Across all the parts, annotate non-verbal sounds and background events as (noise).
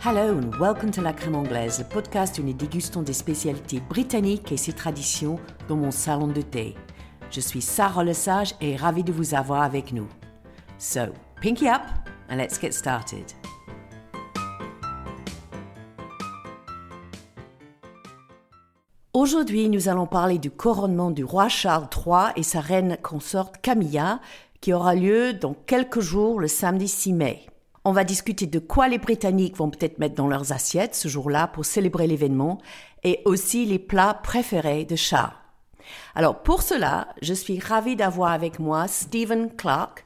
Hello and welcome to La Crème Anglaise, le podcast où nous dégustons des spécialités britanniques et ses traditions dans mon salon de thé. Je suis Sarah Lesage et ravie de vous avoir avec nous. So, pinky up and let's get started. Aujourd'hui, nous allons parler du couronnement du roi Charles III et sa reine consorte Camilla, qui aura lieu dans quelques jours, le samedi 6 mai. On va discuter de quoi les Britanniques vont peut-être mettre dans leurs assiettes ce jour-là pour célébrer l'événement et aussi les plats préférés de Charles. Alors pour cela, je suis ravie d'avoir avec moi Stephen Clark,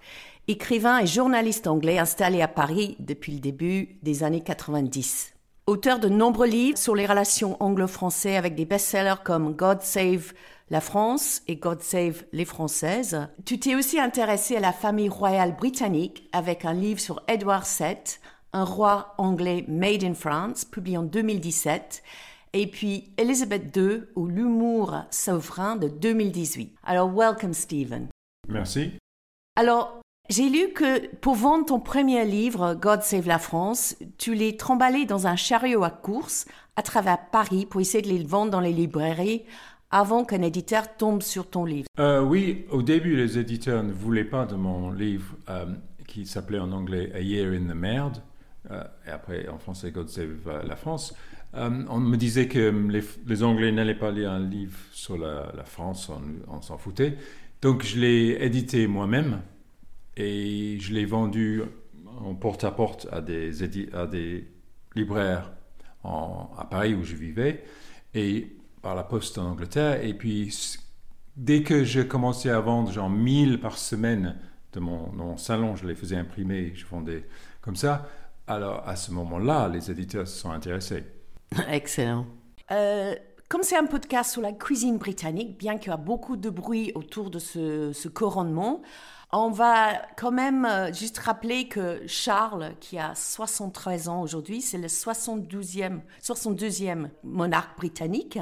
écrivain et journaliste anglais installé à Paris depuis le début des années 90. Auteur de nombreux livres sur les relations anglo-français avec des best-sellers comme God Save la France et God Save les Françaises. Tu t'es aussi intéressé à la famille royale britannique avec un livre sur Edward VII, un roi anglais made in France, publié en 2017, et puis Elizabeth II ou l'humour souverain de 2018. Alors, welcome Stephen. Merci. Alors, j'ai lu que pour vendre ton premier livre, God Save la France, tu l'es tremballé dans un chariot à course à travers Paris pour essayer de les vendre dans les librairies avant qu'un éditeur tombe sur ton livre euh, Oui, au début, les éditeurs ne voulaient pas de mon livre euh, qui s'appelait en anglais A Year in the Merde, euh, et après en français God Save la France. on me disait que les, Anglais n'allaient pas lire un livre sur la, France, on, s'en foutait. Donc je l'ai édité moi-même et je l'ai vendu en porte-à-porte à des, à des libraires à Paris où je vivais. Et par la poste en Angleterre. Et puis, dès que j'ai commencé à vendre genre 1000 par semaine de mon, salon, je les faisais imprimer, je vendais comme ça. Alors, à ce moment-là, les éditeurs se sont intéressés. (laughs) Excellent. Euh, comme c'est un podcast sur la cuisine britannique, bien qu'il y a beaucoup de bruit autour de ce, ce couronnement, on va quand même euh, juste rappeler que Charles, qui a 73 ans aujourd'hui, c'est le 72e, 62e monarque britannique.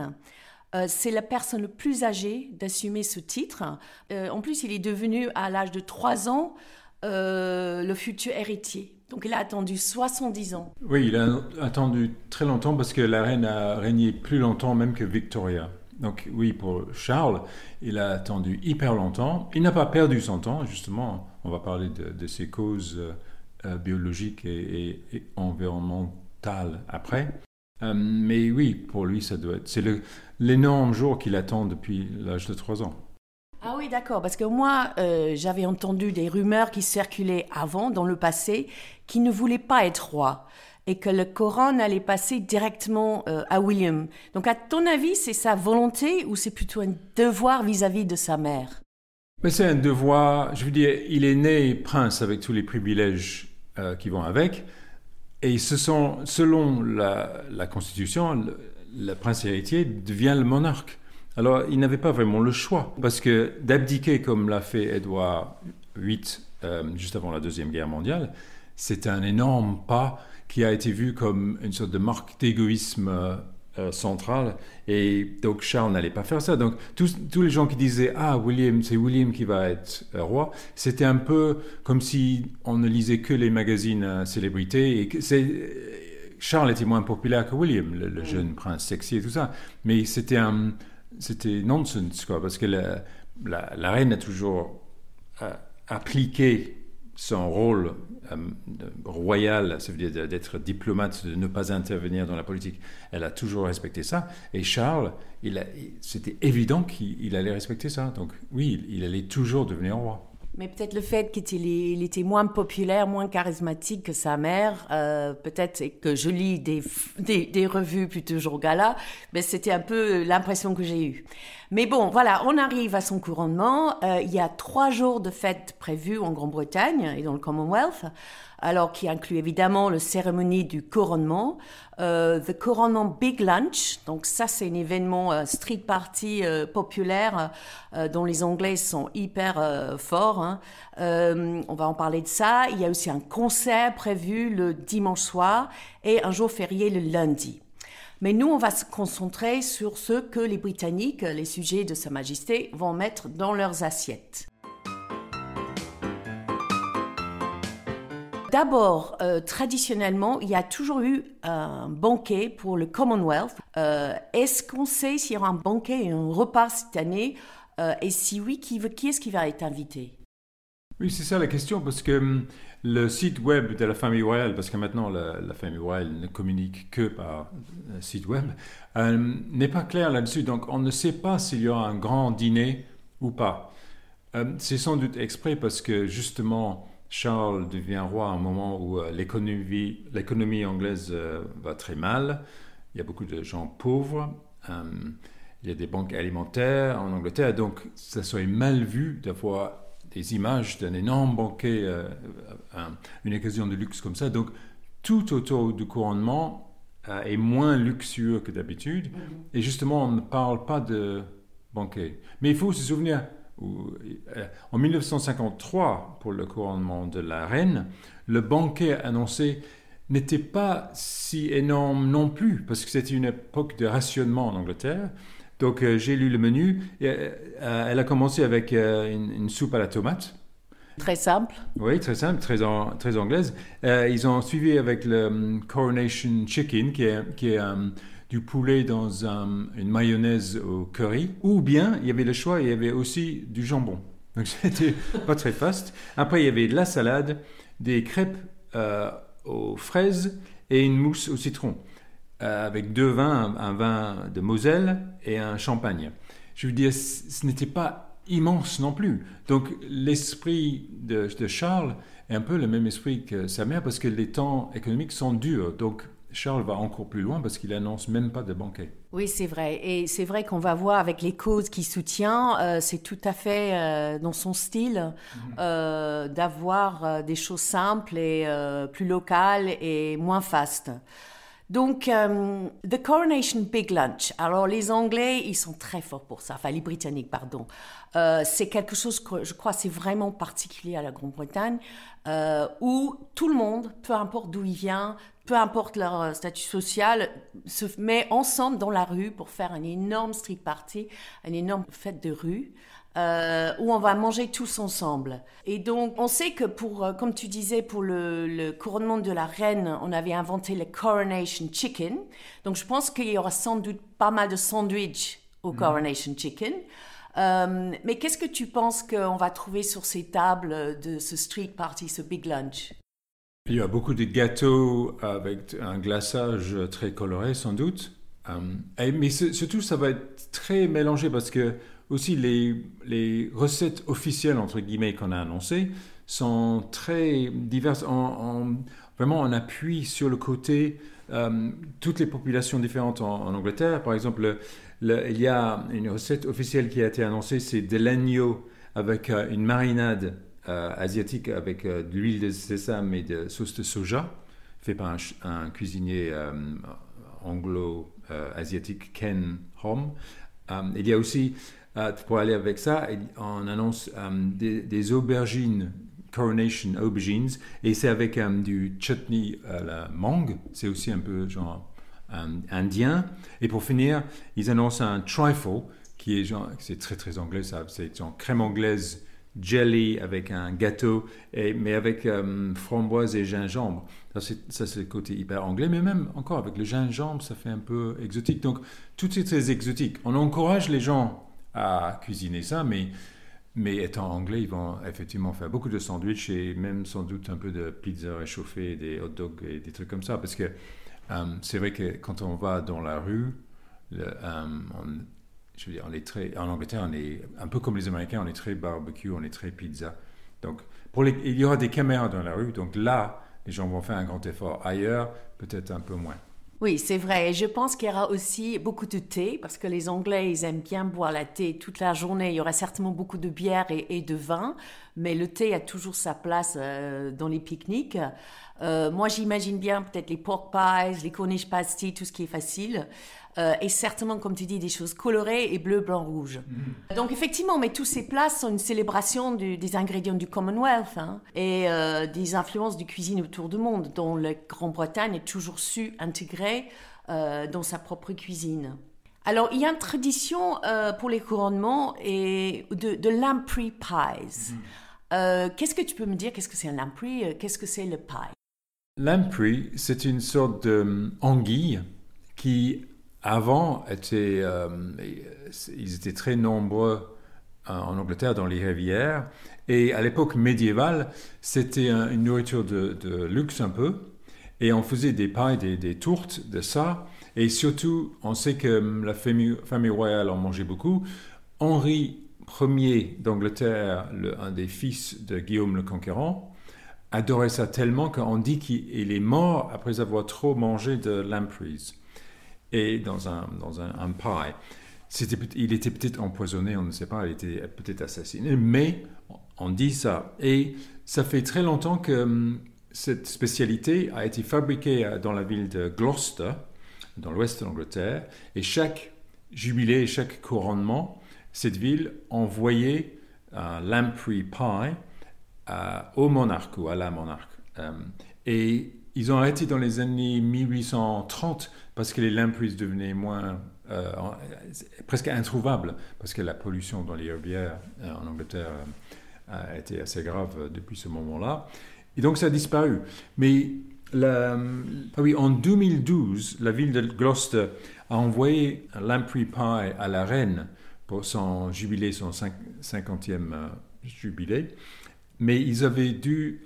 Euh, c'est la personne la plus âgée d'assumer ce titre. Euh, en plus, il est devenu, à l'âge de 3 ans, le futur héritier. Donc il a attendu 70 ans. Oui, il a attendu très longtemps parce que la reine a régné plus longtemps même que Victoria. Donc oui, pour Charles, il a attendu hyper longtemps. Il n'a pas perdu son temps, justement. On va parler de, ses causes euh, euh, biologiques et, environnementales après. Euh, mais oui, pour lui, ça doit être. C'est l'énorme jour qu'il attend depuis l'âge de 3 ans. Ah oui, d'accord, parce que moi, j'avais entendu des rumeurs qui circulaient avant, dans le passé, qui ne voulaient pas être roi et que le Coran allait passer directement euh, à William. Donc à ton avis, c'est sa volonté ou c'est plutôt un devoir vis-à-vis de sa mère? C'est un devoir, je veux dire, il est né prince avec tous les privilèges euh, qui vont avec, et ce sont, selon la, Constitution, le, prince héritier devient le monarque. Alors il n'avait pas vraiment le choix, parce que d'abdiquer comme l'a fait Édouard VIII euh, juste avant la Deuxième Guerre mondiale, c'est un énorme pas qui a été vu comme une sorte de marque d'égoïsme euh, euh, central. Et donc Charles n'allait pas faire ça. Donc tous, tous, les gens qui disaient Ah, William, c'est William qui va être euh, roi, c'était un peu comme si on ne lisait que les magazines célébrités. Et que Charles était moins populaire que William, le, jeune prince sexy et tout ça. Mais c'était un, c'était nonsense, quoi, parce que la, la, reine a toujours appliqué son rôle euh, royal, ça veut dire d'être diplomate, de ne pas intervenir dans la politique, elle a toujours respecté ça. Et Charles, c'était évident qu'il allait respecter ça. Donc oui, il allait toujours devenir roi. Mais peut-être le fait qu'il était moins populaire, moins charismatique que sa mère, euh, peut-être que je lis des, des, revues plus toujours gala, mais c'était un peu l'impression que j'ai eue. Mais bon, voilà, on arrive à son couronnement. Euh, il y a trois jours de fête prévus en Grande-Bretagne et dans le Commonwealth alors qui inclut évidemment la cérémonie du couronnement, euh, the couronnement Big Lunch. Donc ça, c'est un événement euh, street party euh, populaire euh, dont les Anglais sont hyper forts. Hein. on va en parler de ça. Il y a aussi un concert prévu le dimanche soir et un jour férié le lundi. Mais nous, on va se concentrer sur ce que les Britanniques, les sujets de Sa Majesté, vont mettre dans leurs assiettes. D'abord, euh, traditionnellement, il y a toujours eu un banquet pour le Commonwealth. Euh, est-ce qu'on sait s'il y aura un banquet et un repas cette année? Euh, Et si oui, qui, qui est-ce qui va être invité? Oui, c'est ça la question, parce que hum, le site web de la famille royale, parce que maintenant la, famille royale ne communique que par site web, n'est pas clair là-dessus. Donc on ne sait pas s'il y aura un grand dîner ou pas. c'est sans doute exprès parce que justement, Charles devient roi à un moment où euh, l'économie anglaise euh, va très mal. Il y a beaucoup de gens pauvres. Euh, il y a des banques alimentaires en Angleterre. Donc, ça serait mal vu d'avoir des images d'un énorme banquet, une occasion de luxe comme ça. Donc, tout autour du couronnement est moins luxueux que d'habitude. Mm-hmm. Et justement, on ne parle pas de banquet. Mais il faut se souvenir, euh, en 1953, pour le couronnement de la reine, le banquet annoncé n'était pas si énorme non plus, parce que c'était une époque de rationnement en Angleterre. Donc euh, j'ai lu le menu. Et, euh, elle a commencé avec une, soupe à la tomate. Très simple. Oui, très simple, très, très anglaise. ils ont suivi avec le um, Coronation Chicken, qui est, qui est um, du poulet dans une mayonnaise au curry, ou bien il y avait le choix, il y avait aussi du jambon. Donc (laughs) c'était pas très faste. Après, il y avait de la salade, des crêpes euh, aux fraises et une mousse au citron, euh, avec deux vins, un, vin de Moselle et un champagne. Je veux dire, ce n'était pas immense non plus. Donc l'esprit de, de Charles est un peu le même esprit que sa mère parce que les temps économiques sont durs. Donc Charles va encore plus loin parce qu'il annonce même pas de banquet. Oui, c'est vrai. Et c'est vrai qu'on va voir avec les causes qu'il soutient, euh, c'est tout à fait euh, dans son style mhm. euh, d'avoir des choses simples et plus locales et moins fastes. Donc, The Coronation Big Lunch. Alors, les Anglais, ils sont très forts pour ça. Enfin, les Britanniques, pardon. c'est quelque chose que je crois c'est vraiment particulier à la Grande-Bretagne, où tout le monde, peu importe d'où il vient, peu importe leur euh, statut social, se met ensemble dans la rue pour faire un énorme street party, une énorme fête de rue. Euh, où on va manger tous ensemble. Et donc, on sait que pour, euh, comme tu disais, pour le, couronnement de la reine, on avait inventé le coronation chicken. Donc, je pense qu'il y aura sans doute pas mal de sandwichs au mhm. coronation chicken. mais qu'est-ce que tu penses qu'on va trouver sur ces tables de ce street party, ce big lunch? Il y a beaucoup de gâteaux avec un glaçage très coloré, sans doute. Euh, mais surtout, ça va être très mélangé parce que aussi les, recettes officielles, entre guillemets, qu'on a annoncées sont très diverses. En, vraiment, on appuie sur le côté euh, toutes les populations différentes en, Angleterre. Par exemple, il y a une recette officielle qui a été annoncée, c'est de l'agneau avec euh, une marinade euh, asiatique avec de l'huile de sésame et de sauce de soja, fait par un, cuisinier euh, anglo-asiatique, Ken Hom. il y a aussi, pour aller avec ça, on annonce des, aubergines Coronation Aubergines, et c'est avec du chutney à la mangue, c'est aussi un peu genre indien. Et pour finir, ils annoncent un trifle, qui est genre, c'est très très anglais, ça, c'est genre crème anglaise jelly avec un gâteau, mais avec euh, framboise et gingembre. Ça, c'est le côté hyper anglais, mais même encore avec le gingembre, ça fait un peu exotique. Donc, tout est très exotique. On encourage les gens à cuisiner ça, mais, mais étant anglais, ils vont effectivement faire beaucoup de sandwichs et même sans doute un peu de pizza réchauffée, des hot dogs et des trucs comme ça. Parce que euh, c'est vrai que quand on va dans la rue, euh, je veux dire, on est très, en Angleterre, on est un peu comme les Américains, on est très barbecue, on est très pizza. Donc, il y aura des caméras dans la rue, donc là, les gens vont faire un grand effort. Ailleurs, peut-être un peu moins. Oui, c'est vrai. Je pense qu'il y aura aussi beaucoup de thé, parce que les Anglais, ils aiment bien boire la thé toute la journée. Il y aura certainement beaucoup de bière et, de vin, mais le thé a toujours sa place euh, dans les pique-niques. Euh, moi, j'imagine bien peut-être les pork pies, les Cornish pasties, tout ce qui est facile. Euh, et certainement, comme tu dis, des choses colorées et bleu, blanc, rouge. Mhm. Donc effectivement, mais tous ces plats sont une célébration des ingrédients du Commonwealth hein, et euh, des influences du cuisine autour du monde, dont la Grande-Bretagne est toujours su intégrer euh, dans sa propre cuisine. Alors, il y a une tradition pour les couronnements et de, de lamprey pies. Mhm. Qu'est-ce que tu peux me dire? Qu'est-ce que c'est un lamprey Qu'est-ce que c'est le pie? Lamprey, c'est une sorte d'anguille qui, avant, était, ils étaient très nombreux en Angleterre dans les rivières. Et à l'époque médiévale, c'était une nourriture de, luxe un peu. Et on faisait des pailles, des, des, tourtes de ça. Et surtout, on sait que la famille, famille royale en mangeait beaucoup. Henri Ier d'Angleterre, un des fils de Guillaume le Conquérant, adorait ça tellement qu'on dit qu'il est mort après avoir trop mangé de lampreys et dans un, dans un, pie il était peut-être empoisonné, on ne sait pas, il était peut-être assassiné, mais on dit ça. Et ça fait très longtemps que hum, cette spécialité a été fabriquée euh, dans la ville de Gloucester, dans l'ouest de l'Angleterre, et chaque jubilé, chaque couronnement, cette ville envoyait un lamprey pie euh, au monarque ou à la monarque. Hum, et ils ont arrêté dans les années 1830 parce que les lampreys devenaient moins euh, presque introuvable, parce que la pollution dans les herbières euh, en Angleterre euh, a été assez grave depuis ce moment-là. Et donc ça a disparu. Mais ah oui, en 2012, la ville de Gloucester a envoyé un lamprey pie à la reine pour son jubilé, son 50e jubilé. Mais ils avaient dû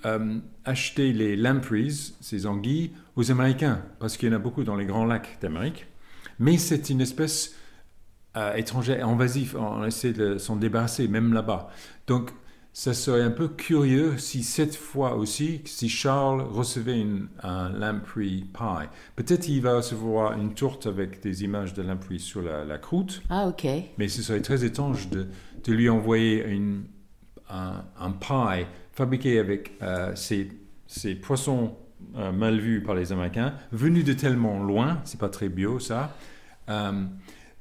acheter les lampreys, ces anguilles, aux Américains, parce qu'il y en a beaucoup dans les grands lacs d'Amérique mais c'est une espèce euh, étrangère, invasive. On essaie de s'en débarrasser, même là-bas. Donc, ça serait un peu curieux si cette fois aussi, si Charles recevait une, un lamprey pie. Peut-être il va recevoir une tourte avec des images de lamprey sur la, croûte. Ah, ok. Mais ce serait très étrange de, de lui envoyer une, un, pie fabriqué avec euh, ces, ces poissons euh, mal vu par les Américains, venu de tellement loin, c'est pas très bio ça. Euh,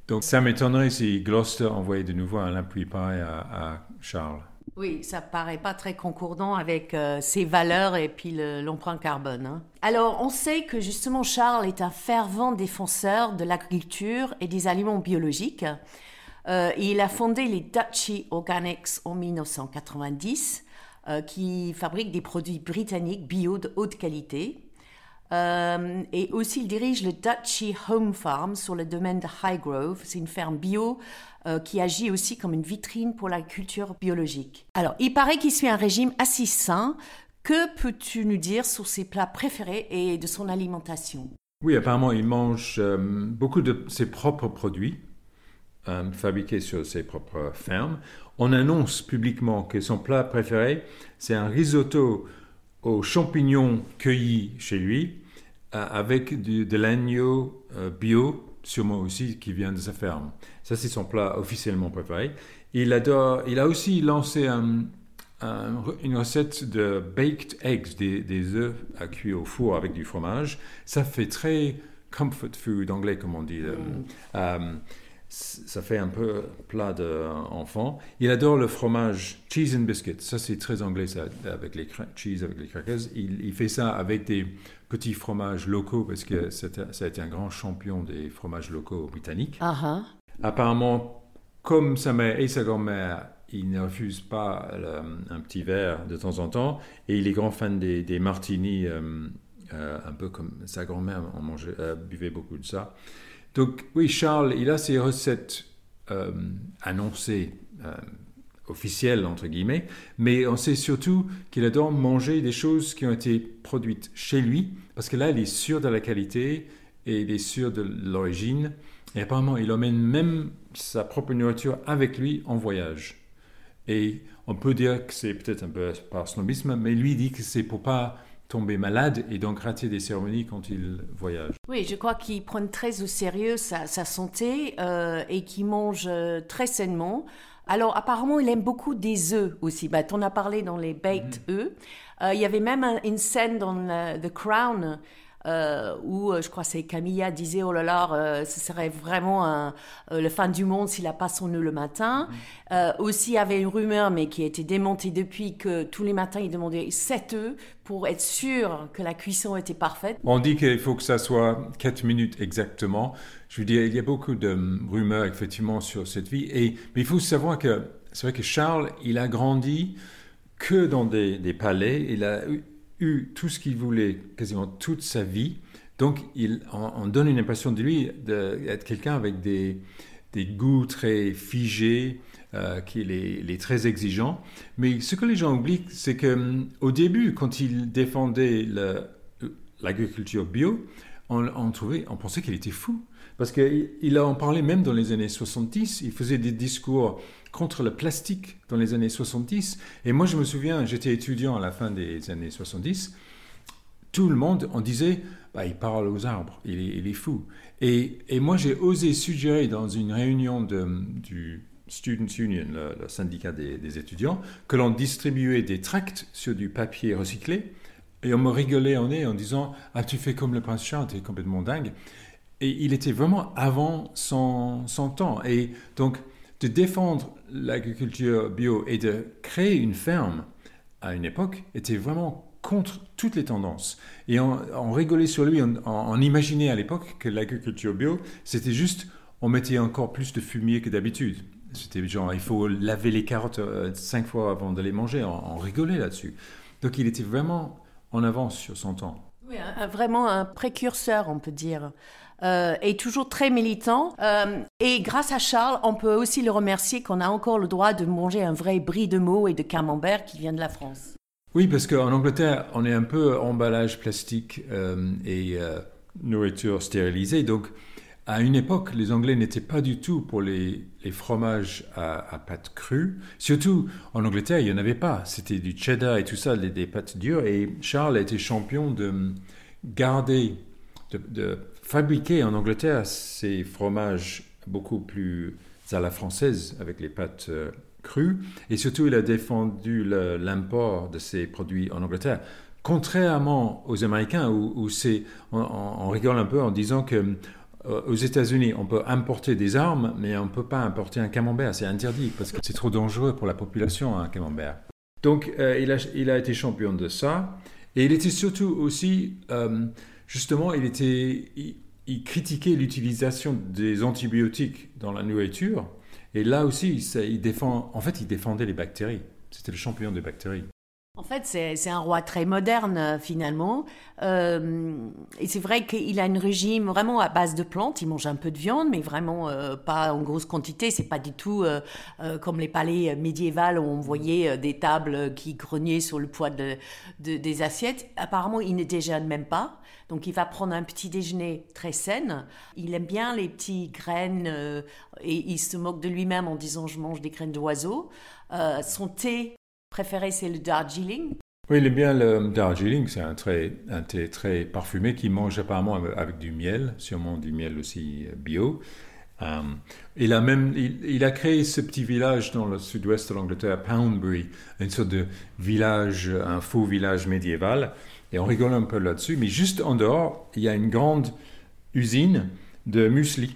donc ça m'étonnerait si Gloucester envoyait de nouveau un lamprey pie à, Charles. Oui, ça paraît pas très concordant avec ses valeurs et puis l'empreinte carbone. Hein. Alors, on sait que justement Charles est un fervent défenseur de l'agriculture et des aliments biologiques. Il a fondé les Duchy Organics en 1990 euh, qui fabrique des produits britanniques bio de haute qualité. Euh, et aussi, il dirige le Duchy Home Farm sur le domaine de Highgrove. C'est une ferme bio euh, qui agit aussi comme une vitrine pour la culture biologique. Alors, il paraît qu'il suit un régime assez sain. Que peux-tu nous dire sur ses plats préférés et de son alimentation? Oui, apparemment, il mange beaucoup de ses propres produits. Fabriqués sur ses propres fermes on annonce publiquement que son plat préféré, c'est un risotto aux champignons cueillis chez lui, euh, avec de l'agneau euh, bio, sûrement aussi, qui vient de sa ferme. Ça, c'est son plat officiellement préféré. Il, adore, il a aussi lancé une recette de baked eggs, des, œufs à cuire au four avec du fromage. Ça fait très comfort food anglais, comme on dit. Mm. Euh, ça fait un peu plat d'enfant. Il adore le fromage cheese and biscuit. Ça, c'est très anglais, ça, avec les cheese, avec les crackers. Il, fait ça avec des petits fromages locaux parce que ça a été un grand champion des fromages locaux britanniques. Uh Apparemment, comme sa mère et sa grand-mère, il ne refuse pas un petit verre de temps en temps. Et il est grand fan des, des martinis, euh, euh, un peu comme sa grand-mère euh, buvait beaucoup de ça. Donc oui, Charles, il a ses recettes euh, annoncées, euh, officielles, entre guillemets, mais on sait surtout qu'il adore manger des choses qui ont été produites chez lui, parce que là, il est sûr de la qualité et il est sûr de l'origine. Et apparemment, il emmène même sa propre nourriture avec lui en voyage. Et on peut dire que c'est peut-être un peu par snobisme, mais lui dit que c'est pour pas tomber malade et donc rater des cérémonies quand il voyage. Oui, je crois qu'il prend très au sérieux sa, santé euh, et qu'il mange euh, très sainement. Alors apparemment, il aime beaucoup des œufs aussi. Bah, en as parlé dans les baked mhm. œufs. Euh, il y avait même une scène dans The Crown euh, où euh, je crois c'est Camilla disait oh là là, euh, ce serait vraiment un, le fin du monde s'il n'a pas son œuf le matin. Mm-hmm. aussi, il y avait une rumeur, mais qui a été démontée depuis, que tous les matins, il demandait 7 œufs pour être sûr que la cuisson était parfaite. On dit qu'il faut que ça soit 4 minutes exactement. Je veux dire, il y a beaucoup de rumeurs effectivement sur cette vie. Et, mais il faut savoir que c'est vrai que Charles, il a grandi que dans des, palais. Il a eu, tout ce qu'il voulait quasiment toute sa vie. Donc, il, on, donne une impression de lui d'être quelqu'un avec des, des goûts très figés, euh, qui est, très exigeant. Mais ce que les gens oublient, c'est qu'au début, quand il défendait l'agriculture bio, on, on, trouvait, on pensait qu'il était fou. Parce qu'il en parlait même dans les années 70. Il faisait des discours contre le plastique dans les années 70. Et moi, je me souviens, j'étais étudiant à la fin des années 70. Tout le monde, on disait, bah, il parle aux arbres, il est, fou. Et, moi, j'ai osé suggérer dans une réunion de, du Students Union, le, syndicat des, étudiants, que l'on distribuait des tracts sur du papier recyclé. Et on me rigolait en nez en disant Ah, tu fais comme le prince Charles, tu es complètement dingue. Et il était vraiment avant son, son temps. Et donc, de défendre l'agriculture bio et de créer une ferme à une époque était vraiment contre toutes les tendances. Et on, rigolait sur lui, on, imaginait à l'époque que l'agriculture bio, c'était juste, on mettait encore plus de fumier que d'habitude. C'était genre, il faut laver les carottes euh, cinq fois avant de les manger. On, rigolait là-dessus. Donc il était vraiment en avance sur son temps. Oui, vraiment un précurseur, on peut dire. Euh, et toujours très militant. Euh, et grâce à Charles, on peut aussi le remercier qu'on a encore le droit de manger un vrai brie de mots et de camembert qui vient de la France. Oui, parce qu'en Angleterre, on est un peu emballage plastique et nourriture stérilisée. Donc, à une époque, les Anglais n'étaient pas du tout pour les, fromages à, pâte crue. Surtout en Angleterre, il n'y en avait pas. C'était du cheddar et tout ça, des, pâtes dures. Et Charles a été champion de garder, de, fabriquer en Angleterre ces fromages beaucoup plus à la française avec les pâtes euh, crues. Et surtout, il a défendu l'import de ces produits en Angleterre. Contrairement aux Américains, où, c'est, on rigole un peu en disant que euh, aux États-Unis, on peut importer des armes, mais on ne peut pas importer un camembert. C'est interdit parce que c'est trop dangereux pour la population, un camembert. Donc, euh, il, a, il, a, été champion de ça. Et il était surtout aussi, justement, il, était, critiquait l'utilisation des antibiotiques dans la nourriture. Et là aussi, il défend, en fait, il défendait les bactéries. C'était le champion des bactéries. En fait, c'est un roi très moderne euh, finalement. Euh, et c'est vrai qu'il a un régime vraiment à base de plantes. Il mange un peu de viande, mais vraiment euh, pas en grosse quantité. C'est pas du tout comme les palais médiévaux où on voyait des tables qui grognaient sur le poids de, des assiettes. Apparemment, il ne déjeune même pas. Donc, il va prendre un petit déjeuner très sain. Il aime bien les petites graines et il se moque de lui-même en disant je mange des graines d'oiseaux. son thé préféré, c'est le Darjeeling. Oui, il aime bien le Darjeeling. C'est un, un thé très parfumé qui mange apparemment avec du miel, sûrement du miel aussi euh, bio. Euh, il, a même, il, a créé ce petit village dans le sud-ouest de l'Angleterre, Poundbury, une sorte de village, un faux village médiéval. Et on rigole un peu là-dessus. Mais juste en dehors, il y a une grande usine de muesli.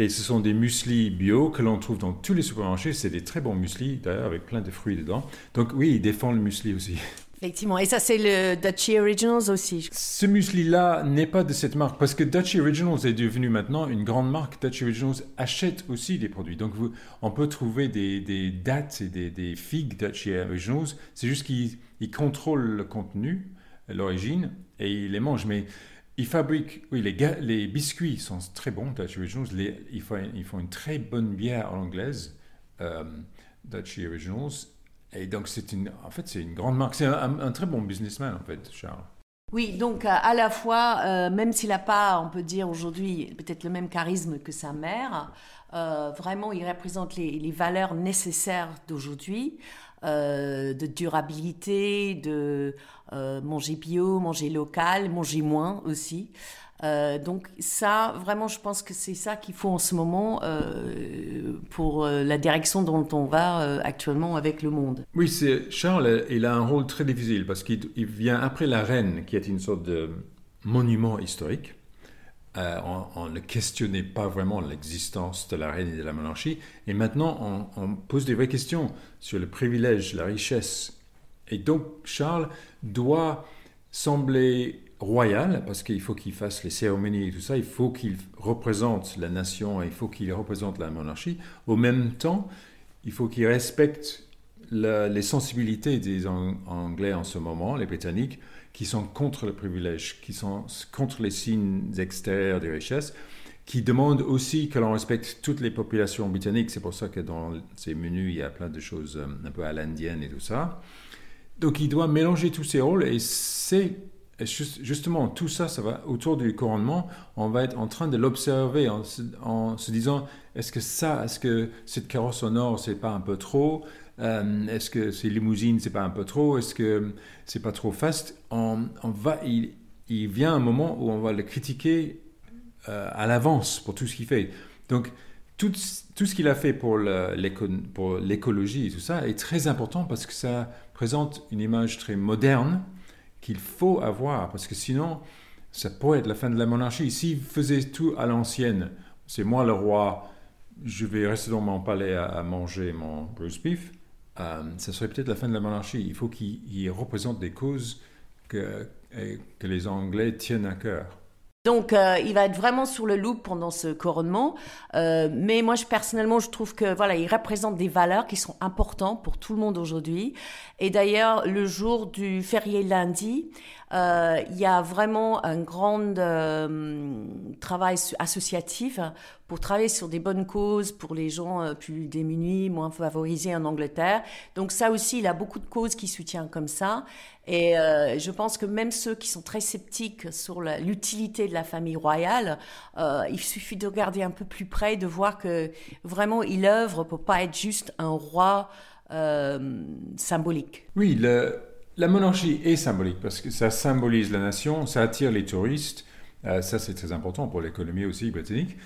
Et ce sont des mueslis bio que l'on trouve dans tous les supermarchés. C'est des très bons mueslis, d'ailleurs, avec plein de fruits dedans. Donc oui, ils défendent le muesli aussi. Effectivement. Et ça, c'est le Dutchy Originals aussi. Ce muesli-là n'est pas de cette marque, parce que Dutchy Originals est devenu maintenant une grande marque. Dutchy Originals achète aussi des produits. Donc, vous, on peut trouver des, des dates et des, des figues Dutchy Originals. C'est juste qu'ils contrôlent le contenu, l'origine, et ils les mangent. Mais ils fabriquent, les, biscuits sont très bons, Dutch Originals. Les, ils, font, une très bonne bière anglaise, euh, Dutch Originals. Et donc, c'est une, en fait, c'est une grande marque. C'est un, très bon businessman, en fait, Charles. Oui, donc à la fois, euh, même s'il n'a pas, on peut dire aujourd'hui, peut-être le même charisme que sa mère, euh, vraiment, il représente les, les valeurs nécessaires d'aujourd'hui. Euh, de durabilité, de euh, manger bio, manger local, manger moins aussi. Euh, donc ça, vraiment, je pense que c'est ça qu'il faut en ce moment pour la direction dont on va actuellement avec le monde. Oui, c'est Charles, il a un rôle très difficile parce qu'il vient après la reine, qui est une sorte de monument historique. Euh, on, ne questionnait pas vraiment l'existence de la reine et de la monarchie. Et maintenant, on, pose des vraies questions sur le privilège, la richesse. Et donc, Charles doit sembler royal, parce qu'il faut qu'il fasse les cérémonies et tout ça, il faut qu'il représente la nation, il faut qu'il représente la monarchie. Au même temps, il faut qu'il respecte les sensibilités des Anglais en ce moment, les Britanniques, qui sont contre le privilège, qui sont contre les signes extérieurs des richesses, qui demandent aussi que l'on respecte toutes les populations britanniques. C'est pour ça que dans ces menus, il y a plein de choses euh, un peu à l'indienne et tout ça. Donc il doit mélanger tous ces rôles et c'est justement tout ça, ça va autour du couronnement, on va être en train de l'observer en, se disant est-ce que ça, est-ce que cette carrosse en or, c'est pas un peu trop euh, Est-ce que ces limousines, c'est pas un peu trop Est-ce que c'est pas trop fast on, va, il, vient un moment où on va le critiquer euh, à l'avance pour tout ce qu'il fait. Donc tout, ce qu'il a fait pour l'écologie tout ça est très important parce que ça présente une image très moderne qu'il faut avoir, parce que sinon, ça pourrait être la fin de la monarchie. S'il faisait tout à l'ancienne, c'est moi le roi, je vais rester dans mon palais à, manger mon Bruce beef, euh, ça serait peut-être la fin de la monarchie. Il faut qu'il représente des causes que les Anglais tiennent à cœur. Donc, euh, il va être vraiment sur le loup pendant ce couronnement. Euh, mais moi, je, personnellement, je trouve que voilà, il représente des valeurs qui sont importantes pour tout le monde aujourd'hui. Et d'ailleurs, le jour du férié lundi, euh, il y a vraiment un grand travail associatif pour travailler sur des bonnes causes pour les gens plus démunis, moins favorisés en Angleterre. Donc ça aussi, il a beaucoup de causes qui soutiennent comme ça. Et je pense que même ceux qui sont très sceptiques sur l'utilité de la famille royale, il suffit de regarder un peu plus près, de voir que vraiment il œuvre pour pas être juste un roi symbolique. Oui, la monarchie est symbolique parce que ça symbolise la nation, ça attire les touristes. Euh, ça, c'est très important pour l'économie aussi britannique.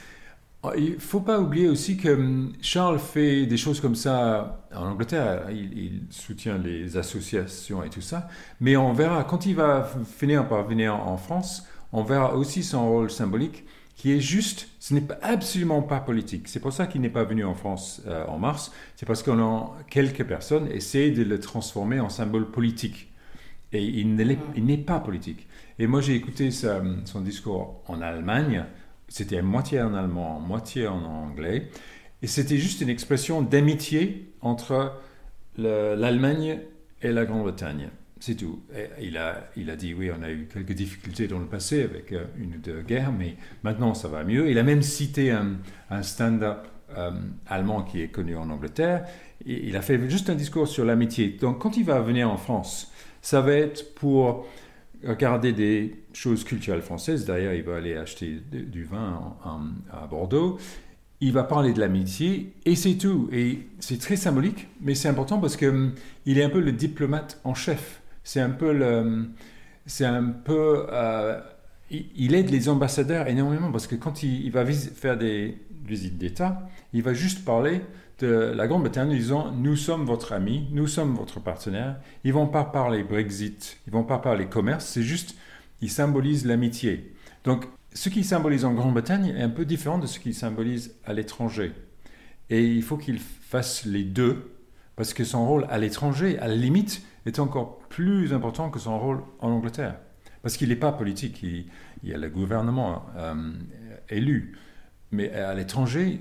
Euh, il ne faut pas oublier aussi que hum, Charles fait des choses comme ça en Angleterre. Il, soutient les associations et tout ça. Mais on verra, quand il va finir par venir en France, on verra aussi son rôle symbolique qui est juste, ce n'est absolument pas politique. C'est pour ça qu'il n'est pas venu en France euh, en mars. C'est parce qu'on a quelques personnes essayent de le transformer en symbole politique. Et il n'est pas politique. Et moi, j'ai écouté son discours en Allemagne. C'était moitié en allemand, moitié en anglais. Et c'était juste une expression d'amitié entre l'Allemagne et la Grande-Bretagne. C'est tout. il, a, il a dit oui, on a eu quelques difficultés dans le passé avec euh, une ou deux guerres, mais maintenant ça va mieux. Il a même cité un, stand-up euh, allemand qui est connu en Angleterre. Et il a fait juste un discours sur l'amitié. Donc quand il va venir en France, ça va être pour regarder des choses culturelles françaises. D'ailleurs, il va aller acheter du vin à Bordeaux. Il va parler de l'amitié et c'est tout. Et c'est très symbolique, mais c'est important parce qu'il hum, est un peu le diplomate en chef c'est un peu le, c'est un peu, euh, il aide les ambassadeurs énormément parce que quand il, va faire des visites d'État, il va juste parler de la Grande-Bretagne en disant nous sommes votre ami, nous sommes votre partenaire. Ils vont pas parler Brexit, ils vont pas parler commerce, c'est juste ils symbolisent l'amitié. Donc ce qui symbolise en Grande-Bretagne est un peu différent de ce qui symbolise à l'étranger. Et il faut qu'il fasse les deux parce que son rôle à l'étranger, à la limite, est encore plus important que son rôle en Angleterre. Parce qu'il n'est pas politique, il, y a le gouvernement euh, élu. Mais à l'étranger,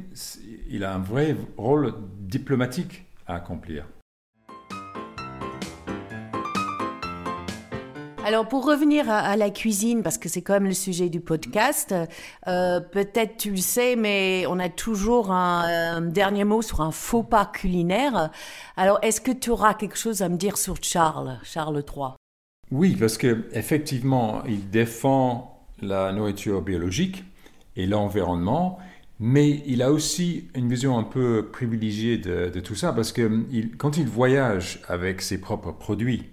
il a un vrai rôle diplomatique à accomplir. Alors pour revenir à, la cuisine, parce que c'est quand même le sujet du podcast, euh, peut-être tu le sais, mais on a toujours un, dernier mot sur un faux pas culinaire. Alors est-ce que tu auras quelque chose à me dire sur Charles, Charles III Oui, parce que effectivement, il défend la nourriture biologique et l'environnement. Mais il a aussi une vision un peu privilégiée de, tout ça, parce que quand il voyage avec ses propres produits,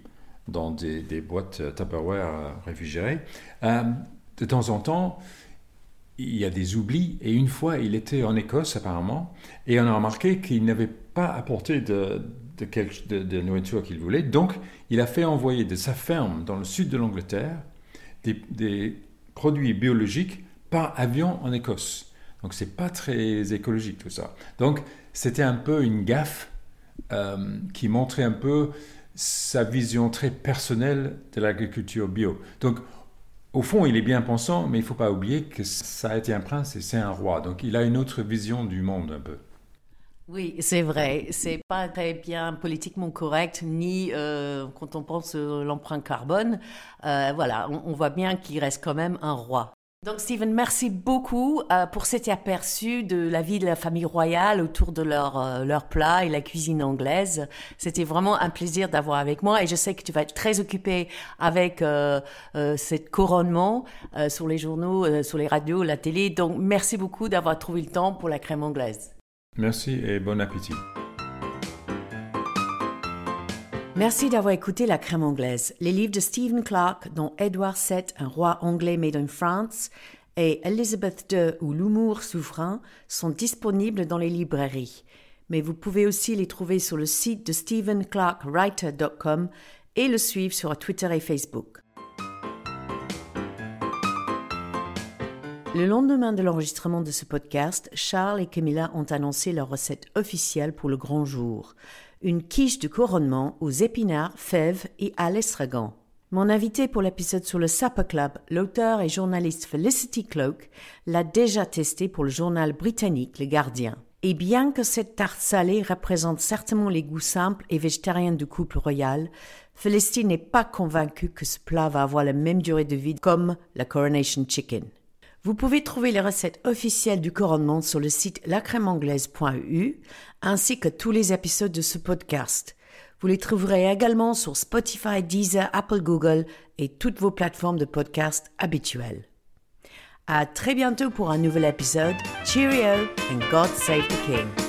dans des, boîtes Tupperware euh, réfrigérées. Euh, de temps en temps, il y a des oublis. Et une fois, il était en Écosse apparemment, et on a remarqué qu'il n'avait pas apporté de, nourriture qu'il voulait. Donc, il a fait envoyer de sa ferme dans le sud de l'Angleterre des, produits biologiques par avion en Écosse. Donc, c'est pas très écologique tout ça. Donc, c'était un peu une gaffe euh, qui montrait un peu sa vision très personnelle de l'agriculture bio. Donc, au fond, il est bien pensant, mais il ne faut pas oublier que ça a été un prince et c'est un roi. Donc, il a une autre vision du monde un peu. Oui, c'est vrai. C'est pas très bien politiquement correct, ni euh, quand on pense à l'empreinte carbone. Euh, voilà, on, voit bien qu'il reste quand même un roi. Donc, Stephen, merci beaucoup euh, pour cet aperçu de la vie de la famille royale autour de leur, leur plat et la cuisine anglaise. C'était vraiment un plaisir d'avoir avec moi et je sais que tu vas être très occupé avec euh, cette couronnement sur les journaux, sur les radios, la télé. Donc, merci beaucoup d'avoir trouvé le temps pour la crème anglaise. Merci et bon appétit. Merci d'avoir écouté La Crème anglaise, les livres de Stephen Clark, dont Edward VII, un roi anglais made in France, et Elizabeth II ou L'humour souverain sont disponibles dans les librairies. Mais vous pouvez aussi les trouver sur le site de stephenclarkwriter.com et le suivre sur Twitter et Facebook. Le lendemain de l'enregistrement de ce podcast, Charles et Camilla ont annoncé leur recette officielle pour le grand jour. Une quiche de couronnement aux épinards, fèves et à l'estragon. Mon invité pour l'épisode sur le Supper Club, l'auteur et journaliste Felicity Cloak, l'a déjà testé pour le journal britannique Le Gardien. Et bien que cette tarte salée représente certainement les goûts simples et végétariens du couple royal, Felicity n'est pas convaincue que ce plat va avoir la même durée de vie comme la Coronation Chicken. Vous pouvez trouver les recettes officielles du couronnement sur le site lacrèmeanglaise.eu ainsi que tous les épisodes de ce podcast. Vous les trouverez également sur Spotify, Deezer, Apple, Google et toutes vos plateformes de podcast habituelles. À très bientôt pour un nouvel épisode. Cheerio and God save the King.